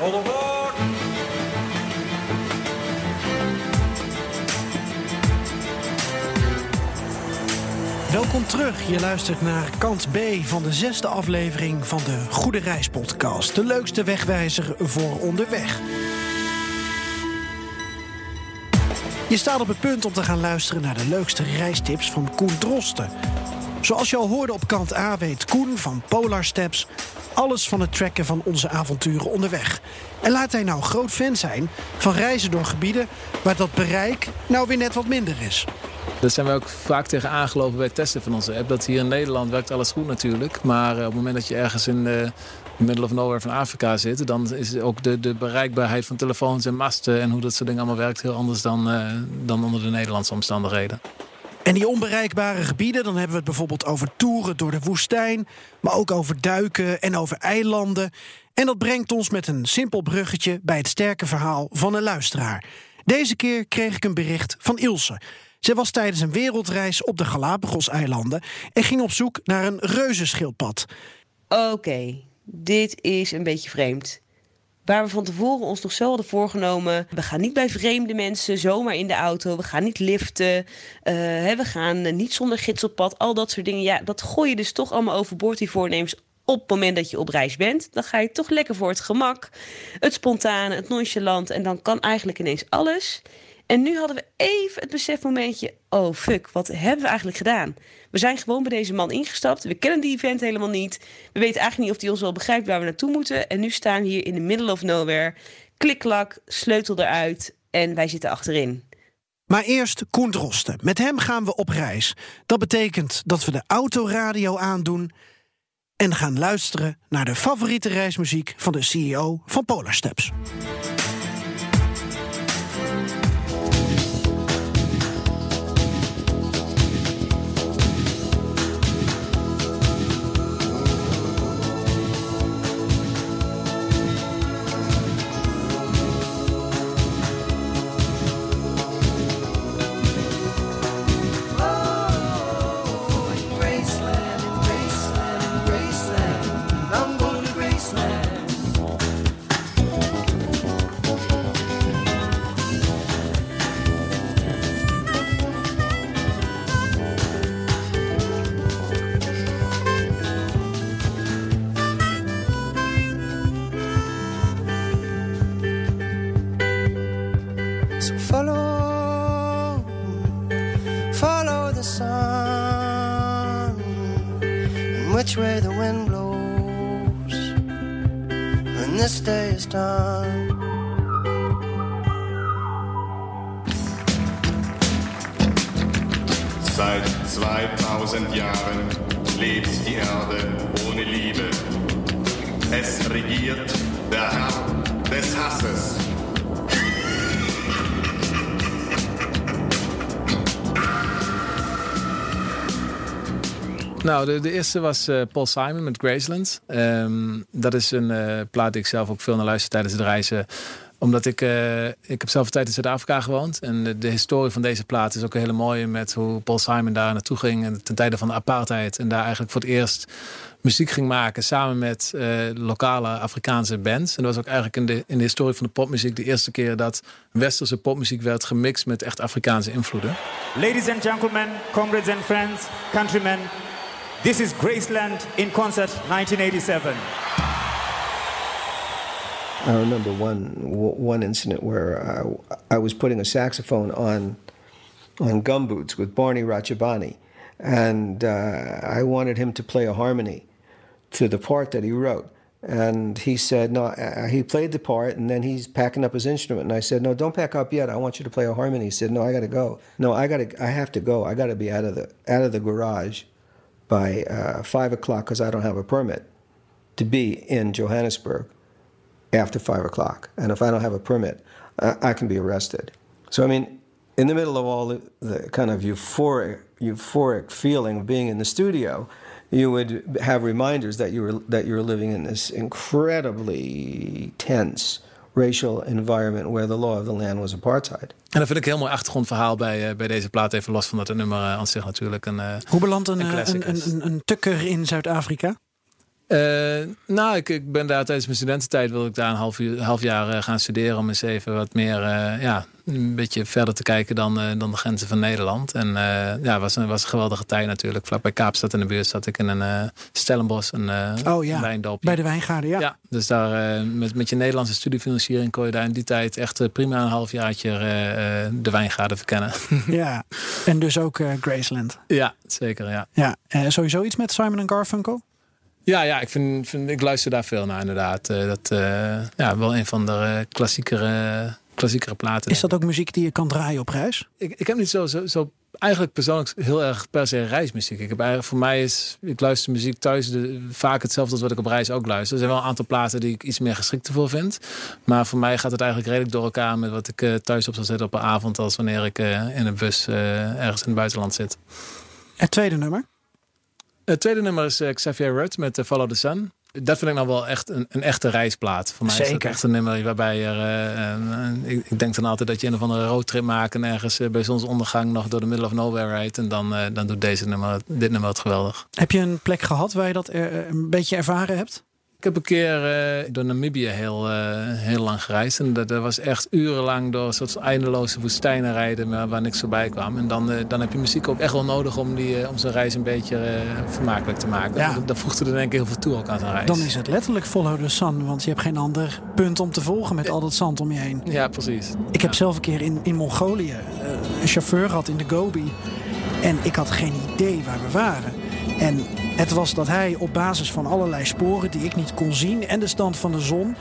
Onderboord! Welkom terug. Je luistert naar kant B van de zesde aflevering van de Goede Reis podcast. De leukste wegwijzer voor onderweg. Je staat op het punt om te gaan luisteren naar de leukste reistips van Koen Drosten. Zoals je al hoorde op kant A weet Koen van Polar Steps alles van het trekken van onze avonturen onderweg. En laat hij nou groot fan zijn van reizen door gebieden waar dat bereik nou weer net wat minder is. Daar zijn we ook vaak tegen aangelopen bij het testen van onze app. Dat hier in Nederland werkt alles goed natuurlijk. Maar eh, op het moment dat je ergens in de middle of nowhere van Afrika zit... dan is ook de, de bereikbaarheid van telefoons en masten... en hoe dat soort dingen allemaal werkt heel anders dan, uh, dan onder de Nederlandse omstandigheden. En die onbereikbare gebieden, dan hebben we het bijvoorbeeld over toeren door de woestijn, maar ook over duiken en over eilanden. En dat brengt ons met een simpel bruggetje bij het sterke verhaal van een luisteraar. Deze keer kreeg ik een bericht van Ilse. Zij was tijdens een wereldreis op de Galapagos-eilanden en ging op zoek naar een reuzenschildpad. Oké, dit is een beetje vreemd. Waar we van tevoren ons nog zo hadden voorgenomen. We gaan niet bij vreemde mensen zomaar in de auto. We gaan niet liften. Uh, we gaan niet zonder gids op pad. Al dat soort dingen. Ja, dat gooi je dus toch allemaal overboord, die voornemens. Op het moment dat je op reis bent, dan ga je toch lekker voor het gemak. Het spontane, het nonchalant. En dan kan eigenlijk ineens alles. En nu hadden we even het besefmomentje: oh fuck, wat hebben we eigenlijk gedaan? We zijn gewoon bij deze man ingestapt. We kennen die event helemaal niet. We weten eigenlijk niet of hij ons wel begrijpt waar we naartoe moeten. En nu staan we hier in the middle of nowhere. Klik-klak, sleutel eruit en wij zitten achterin. Maar eerst Koen Drosten. Met hem gaan we op reis. Dat betekent dat we de autoradio aandoen en gaan luisteren naar de favoriete reismuziek van de CEO van Polar Steps. Nou, de, de eerste was uh, Paul Simon met Graceland. Um, dat is een uh, plaat die ik zelf ook veel naar luister tijdens het reizen omdat ik, uh, ik heb zelf een tijd in Zuid-Afrika gewoond. En de, de, historie van deze plaat is ook een hele mooie met hoe Paul Simon daar naartoe ging. En ten tijde van de apartheid. En daar eigenlijk voor het eerst muziek ging maken samen met uh, lokale Afrikaanse bands. En dat was ook eigenlijk in de, in de historie van de popmuziek de eerste keer dat westerse popmuziek werd gemixt met echt Afrikaanse invloeden. Ladies and gentlemen, comrades and friends, countrymen. This is Graceland in concert 1987. I remember one one incident where I, I was putting a saxophone on on gumboots with Barney Ratchabani, and uh, I wanted him to play a harmony to the part that he wrote. And he said, no, uh, he played the part and then he's packing up his instrument. And I said, no, don't pack up yet. I want you to play a harmony. He said, no, I got to go. No, I got to, I have to go. I got to be out of the, out of the garage by uh, five o'clock because I don't have a permit to be in Johannesburg after five o'clock. And if I don't have a permit, I, I can be arrested. So, I mean, in the middle of all the, the, kind of euphoric, euphoric feeling of being in the studio, you would have reminders that you were that you were living in this incredibly tense racial environment where the law of the land was apartheid. En dat vind ik een heel mooi achtergrondverhaal bij, uh, bij deze plaat. Even los van dat het nummer uh, aan zich natuurlijk een. Uh, Hoe belandt een, een, een, een, een tukker in Zuid-Afrika? Uh, nou, ik, ik ben daar tijdens mijn studententijd wil ik daar een half, uur, half jaar uh, gaan studeren om eens even wat meer, uh, ja, een beetje verder te kijken dan, dan de grenzen van Nederland. En ja, was een, was een geweldige tijd natuurlijk. Vlak bij Kaapstad in de buurt zat ik in een Stellenbosch, een oh, ja. Bij de wijngaarden, ja. ja dus daar met, met je Nederlandse studiefinanciering kon je daar in die tijd echt prima een halfjaartje de wijngaarden verkennen. ja, en dus ook Graceland. Ja, zeker, ja. Ja, sowieso iets met Simon Garfunkel? Ja, ja ik, vind, vind, ik luister daar veel naar inderdaad. Uh, dat uh, ja, wel een van de klassiekere, klassiekere platen. Is dat ook muziek die je kan draaien op reis? Ik, ik heb niet zo, zo, zo eigenlijk persoonlijk heel erg per se reismuziek. Ik heb eigenlijk, voor mij is, ik luister muziek thuis de, vaak hetzelfde als wat ik op reis ook luister. Er zijn wel een aantal platen die ik iets meer geschikt voor vind. Maar voor mij gaat het eigenlijk redelijk door elkaar met wat ik uh, thuis op zal zetten op een avond. Als wanneer ik in een bus ergens in het buitenland zit. Het tweede nummer? Het tweede nummer is uh, Xavier Rudd met uh, Follow the Sun. Dat vind ik nou wel echt een, een echte reisplaat. Voor mij Zeker. is dat echt een nummer waarbij er... Uh, ik, ik, denk dan altijd dat je een of andere roadtrip maakt... en ergens bij zonsondergang nog door de middle of nowhere rijdt. En dan, dan doet deze nummer, dit nummer het geweldig. Heb je een plek gehad waar je dat een beetje ervaren hebt? Ik heb een keer uh, door Namibië heel, uh, heel lang gereisd. En dat, dat, was echt urenlang door een soort eindeloze woestijnen rijden waar niks voorbij kwam. En dan, uh, dan heb je muziek ook echt wel nodig om, die, om zo'n reis een beetje vermakelijk te maken. Ja. Dat, dat voegde er denk ik heel veel toe ook aan zo'n reis. Dan is het letterlijk follow the sun. Want je hebt geen ander punt om te volgen met al dat zand om je heen. Ja, precies. Ik heb zelf een keer in, in Mongolië een chauffeur gehad in de Gobi. En ik had geen idee waar we waren. En het was dat hij op basis van allerlei sporen die ik niet kon zien en de stand van de zon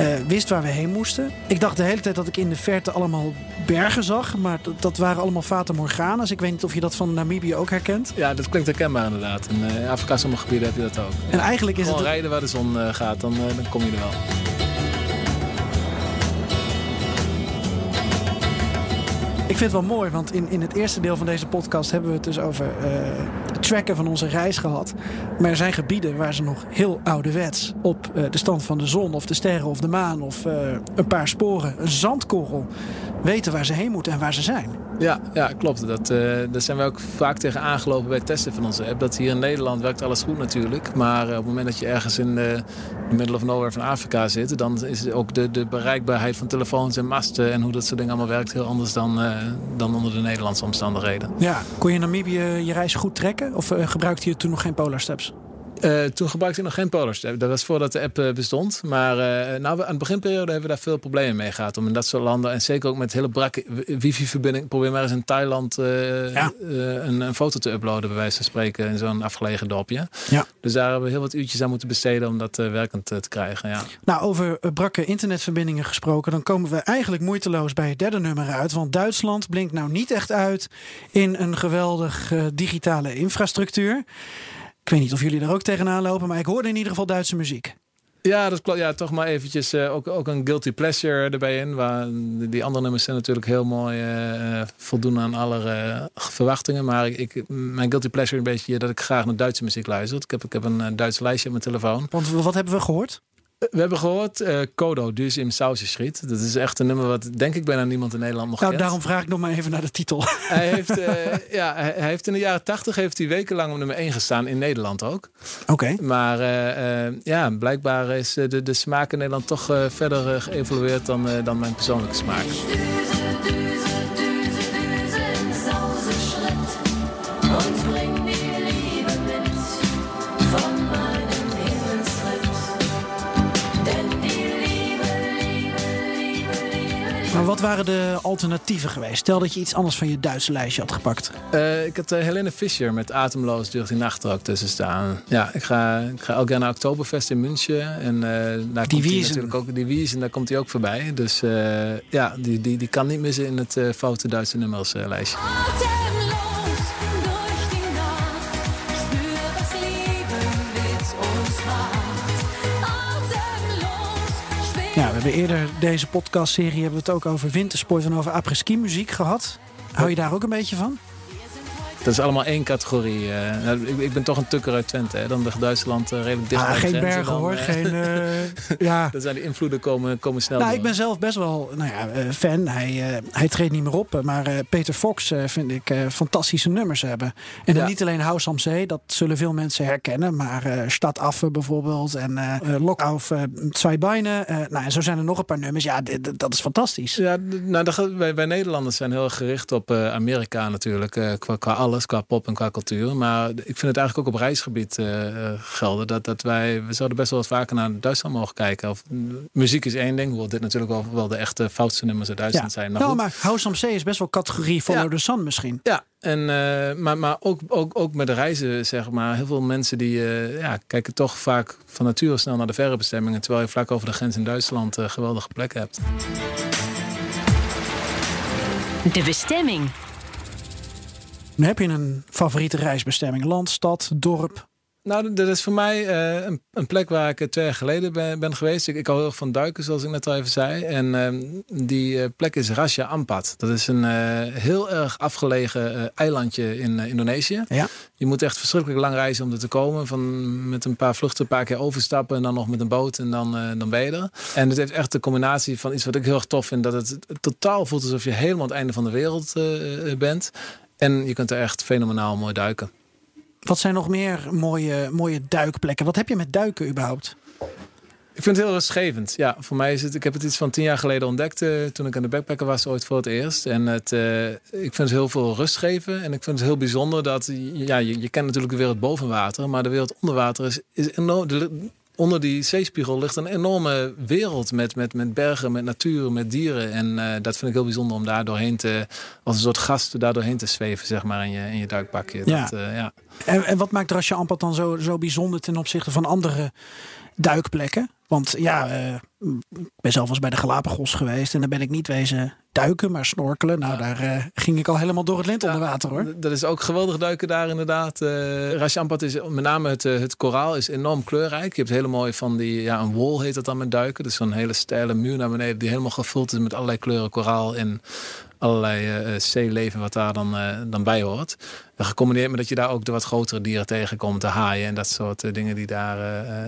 uh, wist waar we heen moesten. Ik dacht de hele tijd dat ik in de verte allemaal bergen zag, maar dat, dat waren allemaal Fata Morgana's. Ik weet niet of je dat van Namibië ook herkent. Ja, dat klinkt herkenbaar inderdaad. In uh, Afrika sommige gebieden heb je dat ook. En eigenlijk is Gewoon het rijden waar de zon uh, gaat, dan, dan kom je er wel. Ik vind het wel mooi, want in, in het eerste deel van deze podcast hebben we het dus over tracken van onze reis gehad. Maar er zijn gebieden waar ze nog heel ouderwets op uh, de stand van de zon of de sterren of de maan of uh, een paar sporen, een zandkorrel, weten waar ze heen moeten en waar ze zijn. Ja, ja klopt. Dat, daar zijn we ook vaak tegen aangelopen bij het testen van onze app. Dat hier in Nederland werkt alles goed natuurlijk. Maar op het moment dat je ergens in de middle of nowhere van Afrika zit... dan is ook de, de bereikbaarheid van telefoons en masten... en hoe dat soort dingen allemaal werkt heel anders dan, dan onder de Nederlandse omstandigheden. Ja, kon je in Namibië je reis goed trekken? Of uh, gebruikte je toen nog geen Polar Steps? Uh, toen gebruikte ik nog geen Step. Dat was voordat de app uh, bestond. Maar uh, nou, aan de beginperiode hebben we daar veel problemen mee gehad. Om in dat soort landen, en zeker ook met hele brakke wifi-verbinding... probeer maar eens in Thailand ja. een, een, foto te uploaden... bij wijze van spreken in zo'n afgelegen dorpje. Ja. Dus daar hebben we heel wat uurtjes aan moeten besteden... om dat werkend te krijgen, ja. Nou, over brakke internetverbindingen gesproken... dan komen we eigenlijk moeiteloos bij het derde nummer uit. Want Duitsland blinkt nou niet echt uit... in een geweldig digitale infrastructuur... Ik weet niet of jullie er ook tegenaan lopen, maar ik hoorde in ieder geval Duitse muziek. Ja, dat klopt. Ja, toch maar eventjes uh, ook, ook een guilty pleasure erbij in. Waar die andere nummers zijn natuurlijk heel mooi uh, voldoen aan alle uh, verwachtingen. Maar ik, mijn guilty pleasure een beetje dat ik graag naar Duitse muziek luister. Ik heb, ik heb een Duits lijstje op mijn telefoon. Want wat hebben we gehoord? We hebben gehoord uh, Kodo, dus in Sausjeschiet. Dat is echt een nummer wat denk ik bijna niemand in Nederland nog nou, kent. Daarom vraag ik nog maar even naar de titel. Hij heeft, uh, ja, hij heeft in de jaren tachtig heeft hij wekenlang op nummer 1 gestaan in Nederland ook. Oké. Okay. Maar uh, ja, blijkbaar is de, de smaak in Nederland toch verder geëvolueerd dan, dan mijn persoonlijke smaak. Waren de alternatieven geweest? Stel dat je iets anders van je Duitse lijstje had gepakt. Uh, ik had uh, Helene Fischer met Atemloos duurt die nacht er ook tussen staan. Ja, ik ga, ik ga ook jaar naar Oktoberfest in München. En uh, daar die komt natuurlijk ook die Wies en daar komt hij ook voorbij. Dus ja, die, die, die kan niet missen in het foute Duitse nummerslijstje. Ja, hebben eerder deze podcastserie hebben we het ook over wintersport en over après-ski muziek gehad. Hou je daar ook een beetje van? Dat is allemaal één categorie. Uh, nou, ik, ik, ben toch een tukker uit Twente. Hè. Dan ligt Duitsland uh, redelijk dicht ah, Geen bergen hoor. geen, uh, ja. Dan zijn die invloeden komen, komen snel Nou, door. ik ben zelf best wel nou ja, fan. Hij, hij treedt niet meer op. Maar Peter Fox vind ik fantastische nummers hebben. En dan niet alleen House am Zee. Dat zullen veel mensen herkennen. Maar Stad Affe bijvoorbeeld. En auf Zwei Beine. nou, en zo zijn er nog een paar nummers. Ja, dat is fantastisch. Ja, nou, wij, wij Nederlanders zijn heel gericht op Amerika natuurlijk. qua, qua alles, qua pop en qua cultuur. Maar ik vind het eigenlijk ook op reisgebied uh, gelden. Dat, dat wij, we zouden best wel wat vaker naar Duitsland mogen kijken. Of, muziek is één ding. Hoewel dit natuurlijk wel, wel de echte foutste nummers uit Duitsland zijn. Maar, nou, maar House am Zee is best wel categorie Follow ja. the Sun misschien. Ja, en, uh, maar, maar ook, ook, ook met de reizen, zeg maar. Heel veel mensen die uh, ja, kijken toch vaak van nature snel naar de verre bestemmingen. Terwijl je vlak over de grens in Duitsland uh, geweldige plekken hebt. De bestemming. Heb je een favoriete reisbestemming? Land, stad, dorp? Nou, dat is voor mij uh, een, een, plek waar ik twee jaar geleden ben, ben geweest. Ik, ik hou heel erg van duiken, zoals ik net al even zei. En uh, die uh, plek is Raja Ampat. Dat is een heel erg afgelegen eilandje in Indonesië. Ja. Je moet echt verschrikkelijk lang reizen om er te komen. Van met een paar vluchten een paar keer overstappen en dan nog met een boot en dan, dan ben je er. En het heeft echt de combinatie van iets wat ik heel erg tof vind. Dat het totaal voelt alsof je helemaal aan het einde van de wereld bent. En je kunt er echt fenomenaal mooi duiken. Wat zijn nog meer mooie, mooie duikplekken? Wat heb je met duiken überhaupt? Ik vind het heel rustgevend. Ja, voor mij is het. Ik heb het iets van tien jaar geleden ontdekt. Uh, toen ik aan de backpacker was, ooit voor het eerst. En het, uh, ik vind het heel veel rust geven. En ik vind het heel bijzonder dat. Ja, je, je kent natuurlijk de wereld boven water. Maar de wereld onder water is, is enorm. De, onder die zeespiegel ligt een enorme wereld met, met, met bergen, met natuur, met dieren. En uh, dat vind ik heel bijzonder om daar doorheen te, als een soort gast, daar doorheen te zweven, zeg maar, in je, in je duikpakje. Ja. Dat, uh, ja. En, en wat maakt Rasje Ampat dan zo, zo bijzonder ten opzichte van andere duikplekken? Want ja, uh, ik ben zelf eens bij de Galapagos geweest en daar ben ik niet wezen duiken, maar snorkelen. Nou, ja. daar uh, ging ik al helemaal door het lint ja, onder water hoor. Dat is ook geweldig duiken daar inderdaad. Uh, Rashampat is met name het, uh, het koraal is enorm kleurrijk. Je hebt hele mooie van die, ja, een wall heet dat dan met duiken. Dus zo'n hele steile muur naar beneden die helemaal gevuld is met allerlei kleuren koraal en allerlei uh, zeeleven wat daar dan, uh, dan bij hoort. Gecombineerd met dat je daar ook de wat grotere dieren tegenkomt, de haaien en dat soort uh, dingen die daar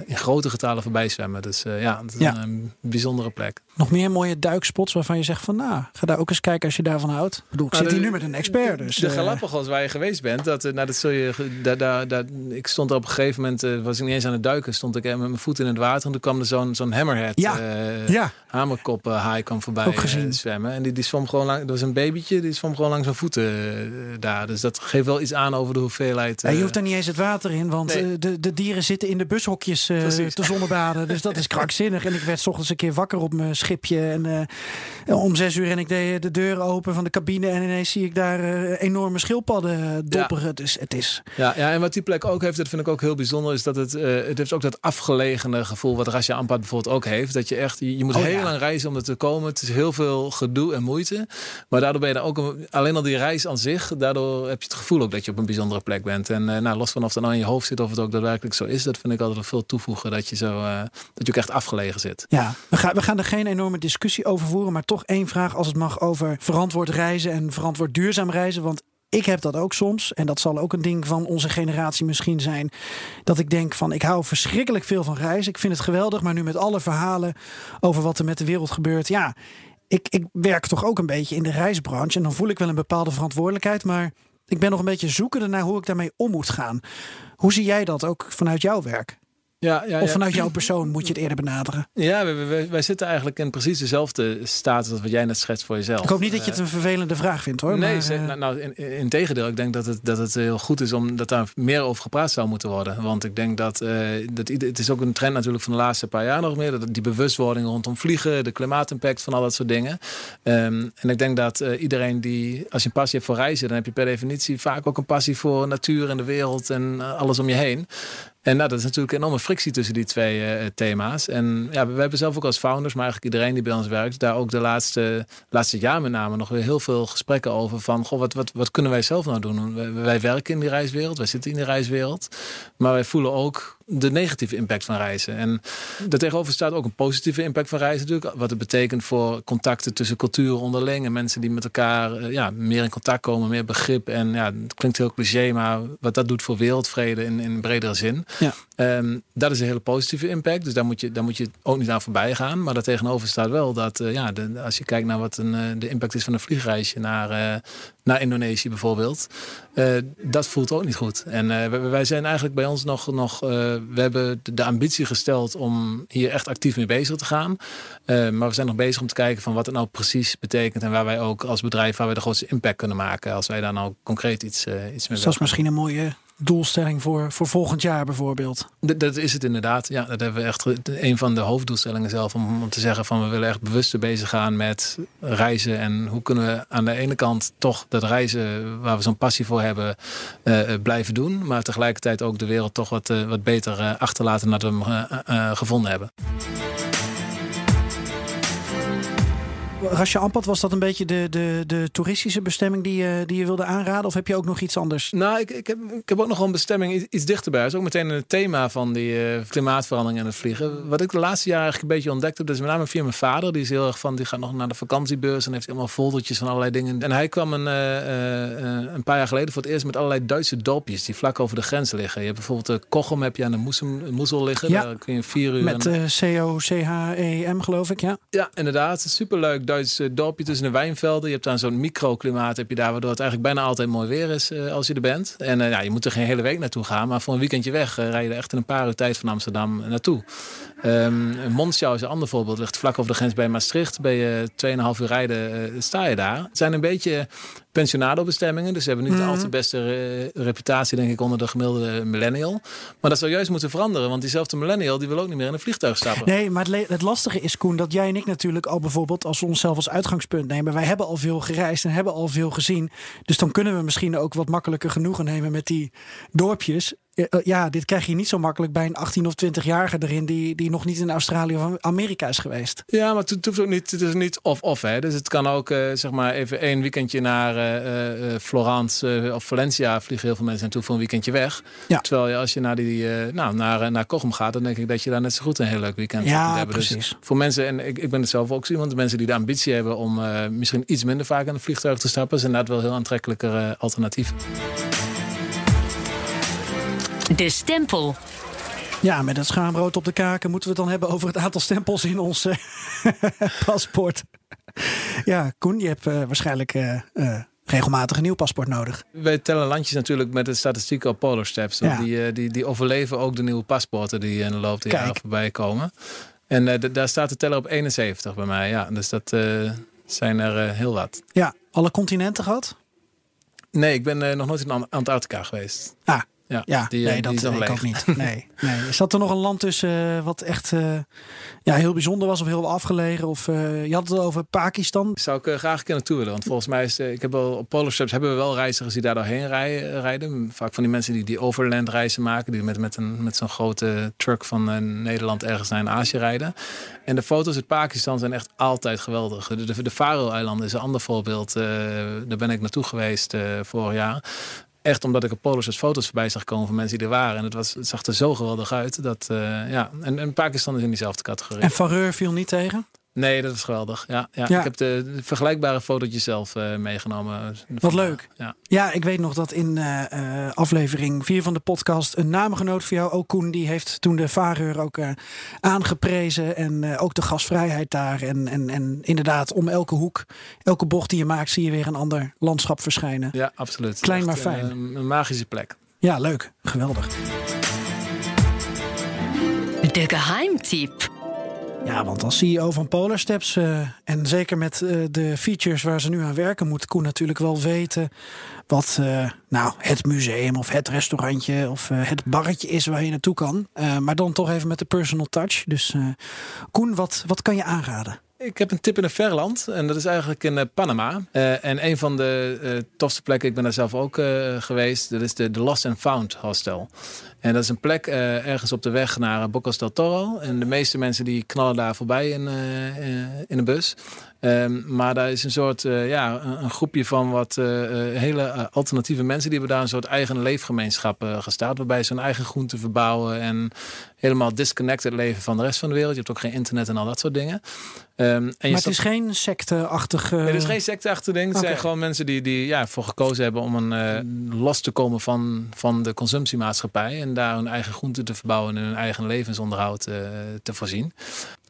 in grote getalen voorbij zwemmen. Dus ja, dat is ja. een bijzondere plek. Nog meer mooie duikspots waarvan je zegt van nou, ga daar ook eens kijken als je daarvan houdt. Ik bedoel, ik zit hier nu met een expert. Dus, de Galapagos waar je geweest bent, dat, nou, dat zul je, daar, daar, daar, ik stond op een gegeven moment, was ik niet eens aan het duiken, stond ik met mijn voet in het water en toen kwam er zo'n zo'n hammerhead, ja. ja. hamerkop haai kwam voorbij ook gezien. zwemmen. En die, die zwom gewoon lang, dat was een babytje, die zwom gewoon langs zijn voeten uh, daar. Dus dat geeft wel iets aan over de hoeveelheid. Uh, ja, je hoeft er niet eens het water in, want nee. uh, de, de dieren zitten in de bushokjes te zonnebaden. dus dat is krankzinnig. En ik werd 's ochtends een keer wakker op mijn schipje. En om zes uur en ik deed de deur open van de cabine. En ineens zie ik daar enorme schildpadden dopperen. Ja. Dus het is... Ja, ja, en wat die plek ook heeft, dat vind ik ook heel bijzonder, is dat het, het heeft ook dat afgelegene gevoel wat Rasja Ampat bijvoorbeeld ook heeft. Dat je echt, je, je moet oh, heel ja. lang reizen om er te komen. Het is heel veel gedoe en moeite. Maar daardoor ben je dan ook een, alleen al die reis aan zich. Daardoor heb je het gevoel dat je op een bijzondere plek bent. En uh, nou, los van of dat nou in je hoofd zit of het ook daadwerkelijk zo is, dat vind ik altijd veel toevoegen. Dat je zo uh, dat je ook echt afgelegen zit. Ja, we gaan, we gaan er geen enorme discussie over voeren. Maar toch één vraag als het mag over verantwoord reizen en verantwoord duurzaam reizen. Want ik heb dat ook soms. En dat zal ook een ding van onze generatie misschien zijn. Dat ik denk van ik hou verschrikkelijk veel van reizen. Ik vind het geweldig. Maar nu met alle verhalen over wat er met de wereld gebeurt. Ja, ik, ik werk toch ook een beetje in de reisbranche. En dan voel ik wel een bepaalde verantwoordelijkheid. Maar ik ben nog een beetje zoekende naar hoe ik daarmee om moet gaan. Hoe zie jij dat ook vanuit jouw werk? Ja, ja, of vanuit jouw persoon moet je het eerder benaderen? Ja, wij, wij, wij, zitten eigenlijk in precies dezelfde status als wat jij net schetst voor jezelf. Ik hoop niet dat je het een vervelende vraag vindt hoor. Nee, maar, nou, nou in, in tegendeel. Ik denk dat het, dat het heel goed is om dat daar meer over gepraat zou moeten worden. Want ik denk dat, uh, dat het is ook een trend natuurlijk van de laatste paar jaar nog meer. Dat die bewustwording rondom vliegen, de klimaatimpact van al dat soort dingen. Um, en ik denk dat uh, iedereen die, als je een passie hebt voor reizen, dan heb je per definitie vaak ook een passie voor natuur en de wereld en uh, alles om je heen. En nou, dat is natuurlijk een enorme frictie tussen die twee uh, thema's. En ja, we hebben zelf ook als founders, maar eigenlijk iedereen die bij ons werkt, daar ook de laatste, laatste jaar met name nog weer heel veel gesprekken over. Van, goh, wat, wat, wat kunnen wij zelf nou doen? Wij, wij werken in die reiswereld, wij zitten in die reiswereld. Maar wij voelen ook de negatieve impact van reizen. En daartegenover staat ook een positieve impact van reizen natuurlijk. Wat het betekent voor contacten tussen culturen onderling. En mensen die met elkaar eh, ja, meer in contact komen, meer begrip. En ja, het klinkt heel cliché, maar wat dat doet voor wereldvrede in, in bredere zin. Ja. Ehm, dat is een hele positieve impact. Dus daar moet je, daar moet je ook niet aan voorbij gaan. Maar daartegenover staat wel dat uh, ja, de, als je kijkt naar wat een, uh, de impact is van een vliegreisje naar, uh, naar Indonesië bijvoorbeeld. dat voelt ook niet goed. En wij zijn eigenlijk bij ons nog, nog we hebben de, de, ambitie gesteld om hier echt actief mee bezig te gaan. maar we zijn nog bezig om te kijken van wat het nou precies betekent. En waar wij ook als bedrijf waar wij de grootste impact kunnen maken. Als wij daar nou concreet iets, iets mee dus Dat is misschien een mooie doelstelling voor, voor volgend jaar bijvoorbeeld? Dat, dat, is het inderdaad. Ja, dat hebben we echt een van de hoofddoelstellingen zelf. Om, om te zeggen van we willen echt bewuster bezig gaan met reizen. En hoe kunnen we aan de ene kant toch dat reizen waar we zo'n passie voor hebben uh, blijven doen. Maar tegelijkertijd ook de wereld toch wat, uh, wat beter achterlaten nadat we hem gevonden hebben. Rasje Ampat, was dat een beetje de, de, de toeristische bestemming die je, die je wilde aanraden? Of heb je ook nog iets anders? Nou, ik, ik, heb, ik heb ook nog een bestemming iets, dichterbij. Dat is ook meteen het thema van die uh, klimaatverandering en het vliegen. Wat ik de laatste jaren eigenlijk een beetje ontdekt heb, dat is met name via mijn vader. Die is heel erg van, die gaat nog naar de vakantiebeurs en heeft allemaal foldertjes van allerlei dingen. En hij kwam een, uh, uh, een paar jaar geleden voor het eerst met allerlei Duitse dorpjes die vlak over de grens liggen. Je hebt bijvoorbeeld de Kochem heb je aan de Moezel liggen. Ja, Daar kun je vier uur... Met C-O-C-H-E-M geloof ik, ja. Ja, inderdaad. Superleuk Duits dorpje tussen de wijnvelden. Je hebt dan zo'n microklimaat heb je daar, waardoor het eigenlijk bijna altijd mooi weer is uh, als je er bent. En uh, ja, je moet er geen hele week naartoe gaan, maar voor een weekendje weg uh, rij je echt in een paar uur tijd van Amsterdam naartoe. Um, Monschau is een ander voorbeeld. Ligt vlak over de grens bij Maastricht. Ben je 2,5 uur rijden, sta je daar. Het zijn een beetje pensionado-bestemmingen. Dus ze hebben niet mm -hmm. de al te beste reputatie, denk ik, onder de gemiddelde millennial. Maar dat zou juist moeten veranderen. Want diezelfde millennial, die wil ook niet meer in een vliegtuig stappen. Nee, maar het, het lastige is, Koen, dat jij en ik natuurlijk al bijvoorbeeld... als we onszelf als uitgangspunt nemen... wij hebben al veel gereisd en hebben al veel gezien. Dus dan kunnen we misschien ook wat makkelijker genoegen nemen met die dorpjes ja, dit krijg je niet zo makkelijk bij een 18 of 20-jarige erin die, die nog niet in Australië of Amerika is geweest. Ja, maar het hoeft ook niet, het is niet of-of. hè. Dus het kan ook uh, zeg maar even één weekendje naar uh, uh, Florence of Valencia vliegen heel veel mensen naartoe voor een weekendje weg. Ja. Terwijl je als je naar, die, nou, naar, naar Kochem gaat, dan denk ik dat je daar net zo goed een heel leuk weekend ja, kunt hebben. Dus precies. Dus voor mensen, en ik, ik ben het zelf ook iemand, de mensen die de ambitie hebben om misschien iets minder vaak aan een vliegtuig te stappen, zijn dat wel heel aantrekkelijker alternatieven. De stempel. Ja, met het schaamrood op de kaken moeten we het dan hebben over het aantal stempels in ons uh, paspoort. ja, Koen, je hebt uh, waarschijnlijk uh, regelmatig een nieuw paspoort nodig. Wij tellen landjes natuurlijk met de statistieken op Polar Steps. Ja. Die, die, die overleven ook de nieuwe paspoorten die in de loop der jaren voorbij komen. En daar staat de teller op 71 bij mij. Ja, dus dat zijn er heel wat. Ja, alle continenten gehad? Nee, ik ben nog nooit in Antarctica geweest. Ah, ja, ja die, nee, dat die ik ook niet. Nee, nee. Is dat er nog een land tussen uh, wat echt uh, ja, heel bijzonder was of heel afgelegen? Of uh, je had het over Pakistan. Zou ik graag een keer naartoe willen. Want volgens mij is ik heb wel op Polar Steps hebben we wel reizigers die daar doorheen rijden, rijden. Vaak van die mensen die die overland reizen maken, die met, met, een, met zo'n grote truck van Nederland ergens naar in Azië rijden. En de foto's uit Pakistan zijn echt altijd geweldig. De, de, de Faroe-eilanden is een ander voorbeeld. daar ben ik naartoe geweest vorig jaar echt omdat ik op Polis foto's voorbij zag komen van mensen die er waren. En het, was, het zag er zo geweldig uit. Dat, uh, ja. en, en Pakistan is in diezelfde categorie. En Fareur viel niet tegen? Nee, dat was geweldig. Ja, ja. ja. Ik heb de, de vergelijkbare fotootjes zelf uh, meegenomen. Wat leuk. Ja. ja, ik weet nog dat in uh, aflevering 4 van de podcast een namengenoot voor jou, ook Koen, die heeft toen de Vareur ook uh, aangeprezen. En ook de gasvrijheid daar. En, en, en inderdaad, om elke hoek, elke bocht die je maakt, zie je weer een ander landschap verschijnen. Ja, absoluut. Klein Echt, maar fijn. een magische plek. Ja, leuk. Geweldig. De geheimtip. Ja, want als CEO van Polar Steps uh, en zeker met uh, de features waar ze nu aan werken, moet Koen natuurlijk wel weten wat uh, nou, het museum of het restaurantje of het barretje is waar je naartoe kan. maar dan toch even met de personal touch. Dus Koen, wat, wat kan je aanraden? Ik heb een tip in een verland en dat is eigenlijk in Panama. En een van de uh, tofste plekken, ik ben daar zelf ook geweest, dat is de, de Lost and Found Hostel. En dat is een plek uh, ergens op de weg naar Bocas del Toro. En de meeste mensen die knallen daar voorbij in, uh, in een bus. Um, maar daar is een soort, uh, ja, een, groepje van wat hele alternatieve mensen. Die hebben daar een soort eigen leefgemeenschap gestart. Waarbij ze hun eigen groenten verbouwen. En helemaal disconnected leven van de rest van de wereld. Je hebt ook geen internet en al dat soort dingen. Um, en maar het is geen secteachtige... Het is geen secteachtig ding. Het okay. zijn gewoon mensen die, die ja, voor gekozen hebben om een, los te komen van, van de consumptiemaatschappij. En daar hun eigen groenten te verbouwen en hun eigen levensonderhoud te voorzien.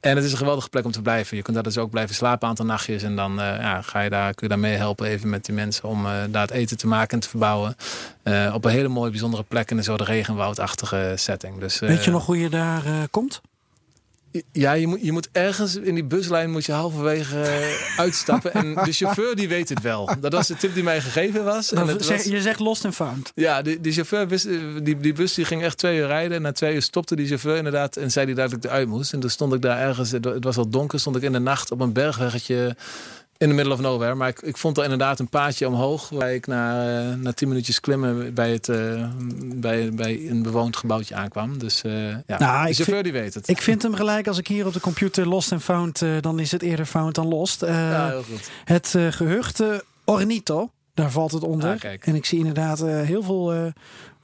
En het is een geweldige plek om te blijven. Je kunt daar dus ook blijven slapen een aantal nachtjes. En dan uh, ja, ga je daar, kun je daar mee helpen even met die mensen om daar het eten te maken en te verbouwen. Op een hele mooie, bijzondere plek in een soort regenwoudachtige setting. Dus, Weet je nog hoe je daar komt? Ja, je moet, je moet ergens in die buslijn moet je halverwege uh, uitstappen. En de chauffeur die weet het wel. Dat was de tip die mij gegeven was. En het was je zegt lost and found. Ja, die, die chauffeur wist, die, die bus die ging echt twee uur rijden. En na twee uur stopte die chauffeur inderdaad en zei hij dat ik eruit moest. En toen stond ik daar ergens, het was al donker, stond ik in de nacht op een bergweggetje in the middle of nowhere. Maar ik, ik vond er inderdaad een paadje omhoog. Waar ik na, uh, na tien minuutjes klimmen bij, het, uh, bij, bij een bewoond gebouwtje aankwam. Dus uh, ja, nou, de chauffeur die weet het. Ik vind hem gelijk als ik hier op de computer lost en found. dan is het eerder found dan lost. ja, heel goed. Het gehucht Ornito, daar valt het onder. Ah, en ik zie inderdaad heel veel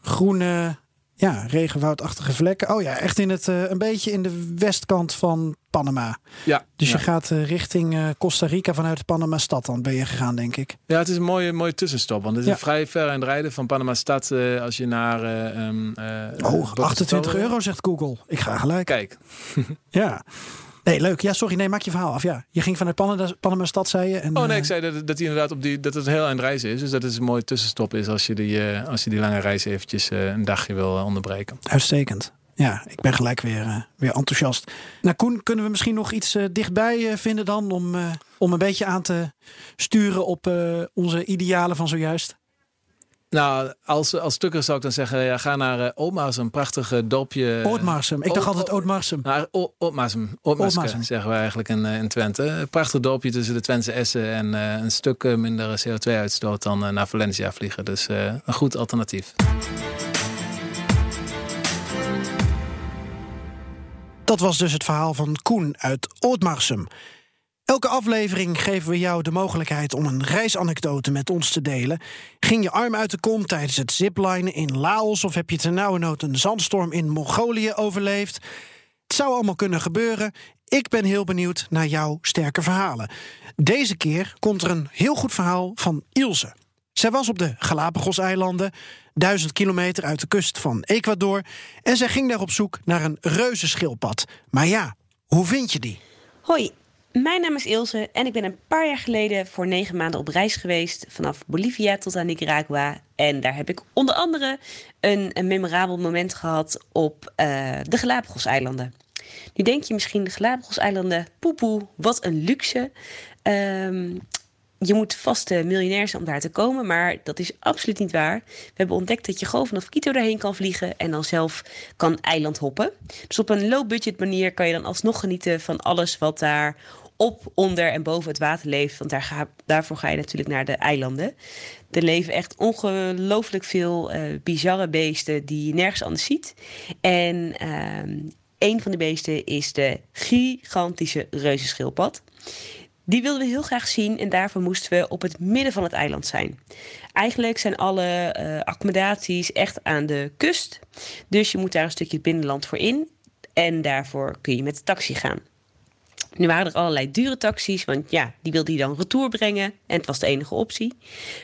groene ja, regenwoudachtige vlekken. Oh ja, echt in het, uh, een beetje in de westkant van Panama. Ja. Dus je gaat uh, richting uh, Costa Rica vanuit Panama-stad dan ben je gegaan, denk ik. Ja, het is een mooie, mooie tussenstop. Want het is ja. vrij ver aan het rijden van Panama-stad als je naar... Um, oh, 28 euro zegt Google. Ik ga gelijk. Kijk. ja. Nee, leuk. Ja, sorry. Nee, maak je verhaal af. Ja, je ging vanuit Panama, Panama stad, zei je. En, oh nee, ik zei dat, dat hij inderdaad op die dat het heel eind reizen is. Dus dat het een mooie tussenstop is als je die, uh, als je die lange reis eventjes uh, een dagje wil onderbreken. Uitstekend. Ja, ik ben gelijk weer, weer enthousiast. Nou, Koen, kunnen we misschien nog iets dichtbij vinden dan om, om een beetje aan te sturen op onze idealen van zojuist? Nou, als, als stukker zou ik dan zeggen, ja, ga naar uh, Ootmarsum, een prachtig dorpje. Ootmarsum, ik dacht altijd Ootmarsum. Naar Ootmarsum, Ootmarsum zeggen we eigenlijk in, in Twente. Prachtig dorpje tussen de Twentse Essen en uh, een stuk minder CO2-uitstoot dan uh, naar Valencia vliegen. Dus een goed alternatief. Dat was dus het verhaal van Koen uit Ootmarsum. Elke aflevering geven we jou de mogelijkheid om een reisanekdote met ons te delen. Ging je arm uit de kom tijdens het ziplinen in Laos of heb je ternauwernood een zandstorm in Mongolië overleefd? Het zou allemaal kunnen gebeuren. Ik ben heel benieuwd naar jouw sterke verhalen. Deze keer komt er een heel goed verhaal van Ilse. Zij was op de Galapagos-eilanden, duizend kilometer uit de kust van Ecuador, en zij ging daar op zoek naar een reuzenschildpad. Maar ja, hoe vind je die? Hoi, mijn naam is Ilse en ik ben een paar jaar geleden voor negen maanden op reis geweest vanaf Bolivia tot aan Nicaragua. En daar heb ik onder andere een, memorabel moment gehad op uh, de Galapagos-eilanden. Nu denk je misschien de Galapagos-eilanden, poepoe, wat een luxe. Um, je moet vast miljonair zijn om daar te komen, maar dat is absoluut niet waar. We hebben ontdekt dat je gewoon vanaf Quito daarheen kan vliegen en dan zelf kan eiland hoppen. Dus op een low-budget manier kan je dan alsnog genieten van alles wat daar op, onder en boven het water leeft. Want daar ga, daarvoor ga je natuurlijk naar de eilanden. Er leven echt ongelooflijk veel uh, bizarre beesten die je nergens anders ziet. En uh, een van de beesten is de gigantische reuzenschildpad. Die wilden we heel graag zien en daarvoor moesten we op het midden van het eiland zijn. Eigenlijk zijn alle uh, accommodaties echt aan de kust. Dus je moet daar een stukje binnenland voor in. En daarvoor kun je met de taxi gaan. Nu waren er allerlei dure taxis, want ja, die wilde hij dan retour brengen. En het was de enige optie.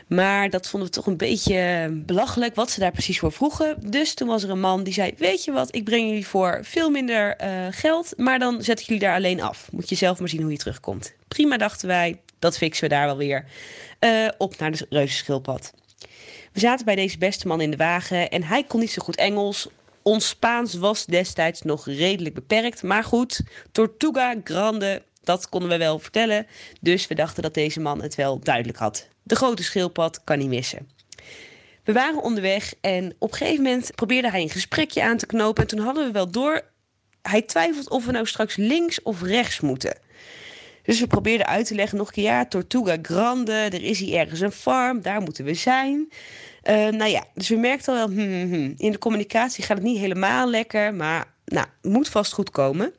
Maar dat vonden we toch een beetje belachelijk wat ze daar precies voor vroegen. Dus toen was er een man die zei: Weet je wat, ik breng jullie voor veel minder uh, geld. Maar dan zet ik jullie daar alleen af. Moet je zelf maar zien hoe je terugkomt. Prima, dachten wij. Dat fixen we daar wel weer. Uh, op naar de reuzenschildpad. We zaten bij deze beste man in de wagen en hij kon niet zo goed Engels. Ons Spaans was destijds nog redelijk beperkt. Maar goed, Tortuga Grande, dat konden we wel vertellen. Dus we dachten dat deze man het wel duidelijk had. De grote schildpad kan niet missen. We waren onderweg en op een gegeven moment probeerde hij een gesprekje aan te knopen. En toen hadden we wel door, hij twijfelt of we nou straks links of rechts moeten. Dus we probeerden uit te leggen nog een keer, ja, Tortuga Grande, er is hier ergens een farm, daar moeten we zijn. Uh, nou ja, dus we merkten al wel, hmm, hmm, hmm, in de communicatie gaat het niet helemaal lekker, maar nou, moet vast goed komen.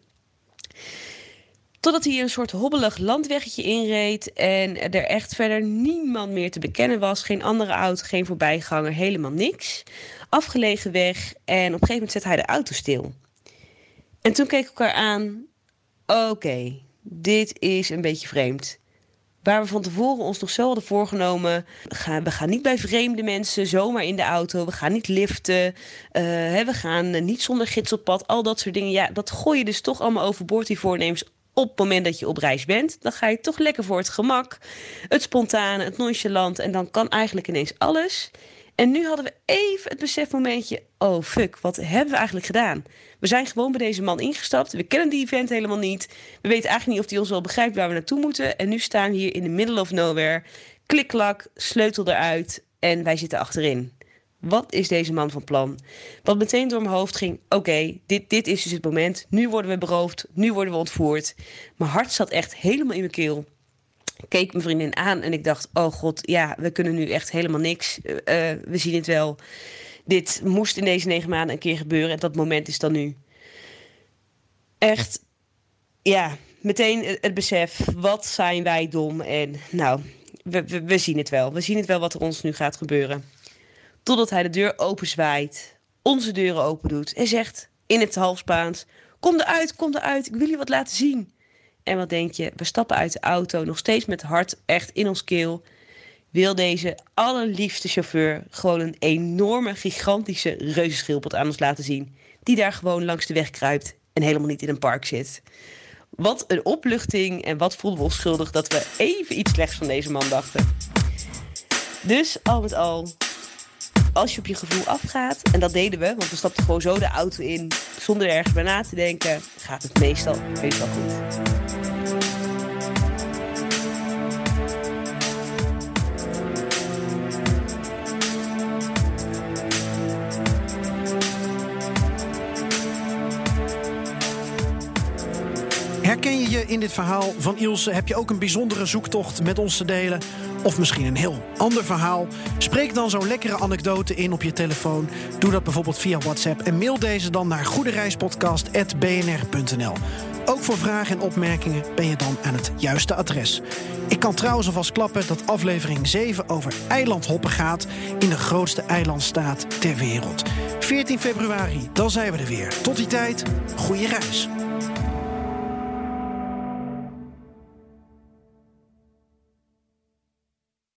Totdat hij een soort hobbelig landweggetje inreed en er echt verder niemand meer te bekennen was. Geen andere auto, geen voorbijganger, helemaal niks. Afgelegen weg en op een gegeven moment zette hij de auto stil. En toen keek elkaar aan. Oké, dit is een beetje vreemd. Waar we van tevoren ons nog zo hadden voorgenomen. We gaan niet bij vreemde mensen zomaar in de auto. We gaan niet liften. Uh, we gaan niet zonder gids op pad. Al dat soort dingen. Ja, dat gooi je dus toch allemaal overboord, die voornemens op het moment dat je op reis bent, dan ga je toch lekker voor het gemak, het spontane, het nonchalant en dan kan eigenlijk ineens alles. En nu hadden we even het besefmomentje, oh fuck, wat hebben we eigenlijk gedaan? We zijn gewoon bij deze man ingestapt, we kennen die event helemaal niet, we weten eigenlijk niet of hij ons wel begrijpt waar we naartoe moeten en nu staan we hier in the middle of nowhere, klik-klak, sleutel eruit en wij zitten achterin. Wat is deze man van plan? Wat meteen door mijn hoofd ging: oké, dit, dit is dus het moment. Nu worden we beroofd, nu worden we ontvoerd. Mijn hart zat echt helemaal in mijn keel. Keek mijn vriendin aan en ik dacht: oh god, ja, we kunnen nu echt helemaal niks. Uh, we zien het wel. Dit moest in deze negen maanden een keer gebeuren en dat moment is dan nu. Echt, ja, meteen het besef: wat zijn wij dom? En nou, we, we, zien het wel. We zien het wel wat er ons nu gaat gebeuren. Totdat hij de deur openzwaait, onze deuren open doet en zegt in het half Spaans: Kom eruit, kom eruit, ik wil je wat laten zien. En wat denk je? We stappen uit de auto, nog steeds met hart echt in ons keel. Wil deze allerliefste chauffeur gewoon een enorme, gigantische reuzenschildpad aan ons laten zien. Die daar gewoon langs de weg kruipt en helemaal niet in een park zit. Wat een opluchting en wat voelden we ons schuldig dat we even iets slechts van deze man dachten. Dus al met al als je op je gevoel afgaat, en dat deden we, want we stapten gewoon zo de auto in zonder ergens bij na te denken, gaat het meestal, meestal goed. Herken je je in dit verhaal van Ilse? Heb je ook een bijzondere zoektocht met ons te delen? Of misschien een heel ander verhaal? Spreek dan zo'n lekkere anekdote in op je telefoon. Doe dat bijvoorbeeld via WhatsApp en mail deze dan naar goedereispodcast.bnr.nl. Ook voor vragen en opmerkingen ben je dan aan het juiste adres. Ik kan trouwens alvast klappen dat aflevering 7 over eilandhoppen gaat in de grootste eilandstaat ter wereld. 14 februari, dan zijn we er weer. Tot die tijd, goede reis.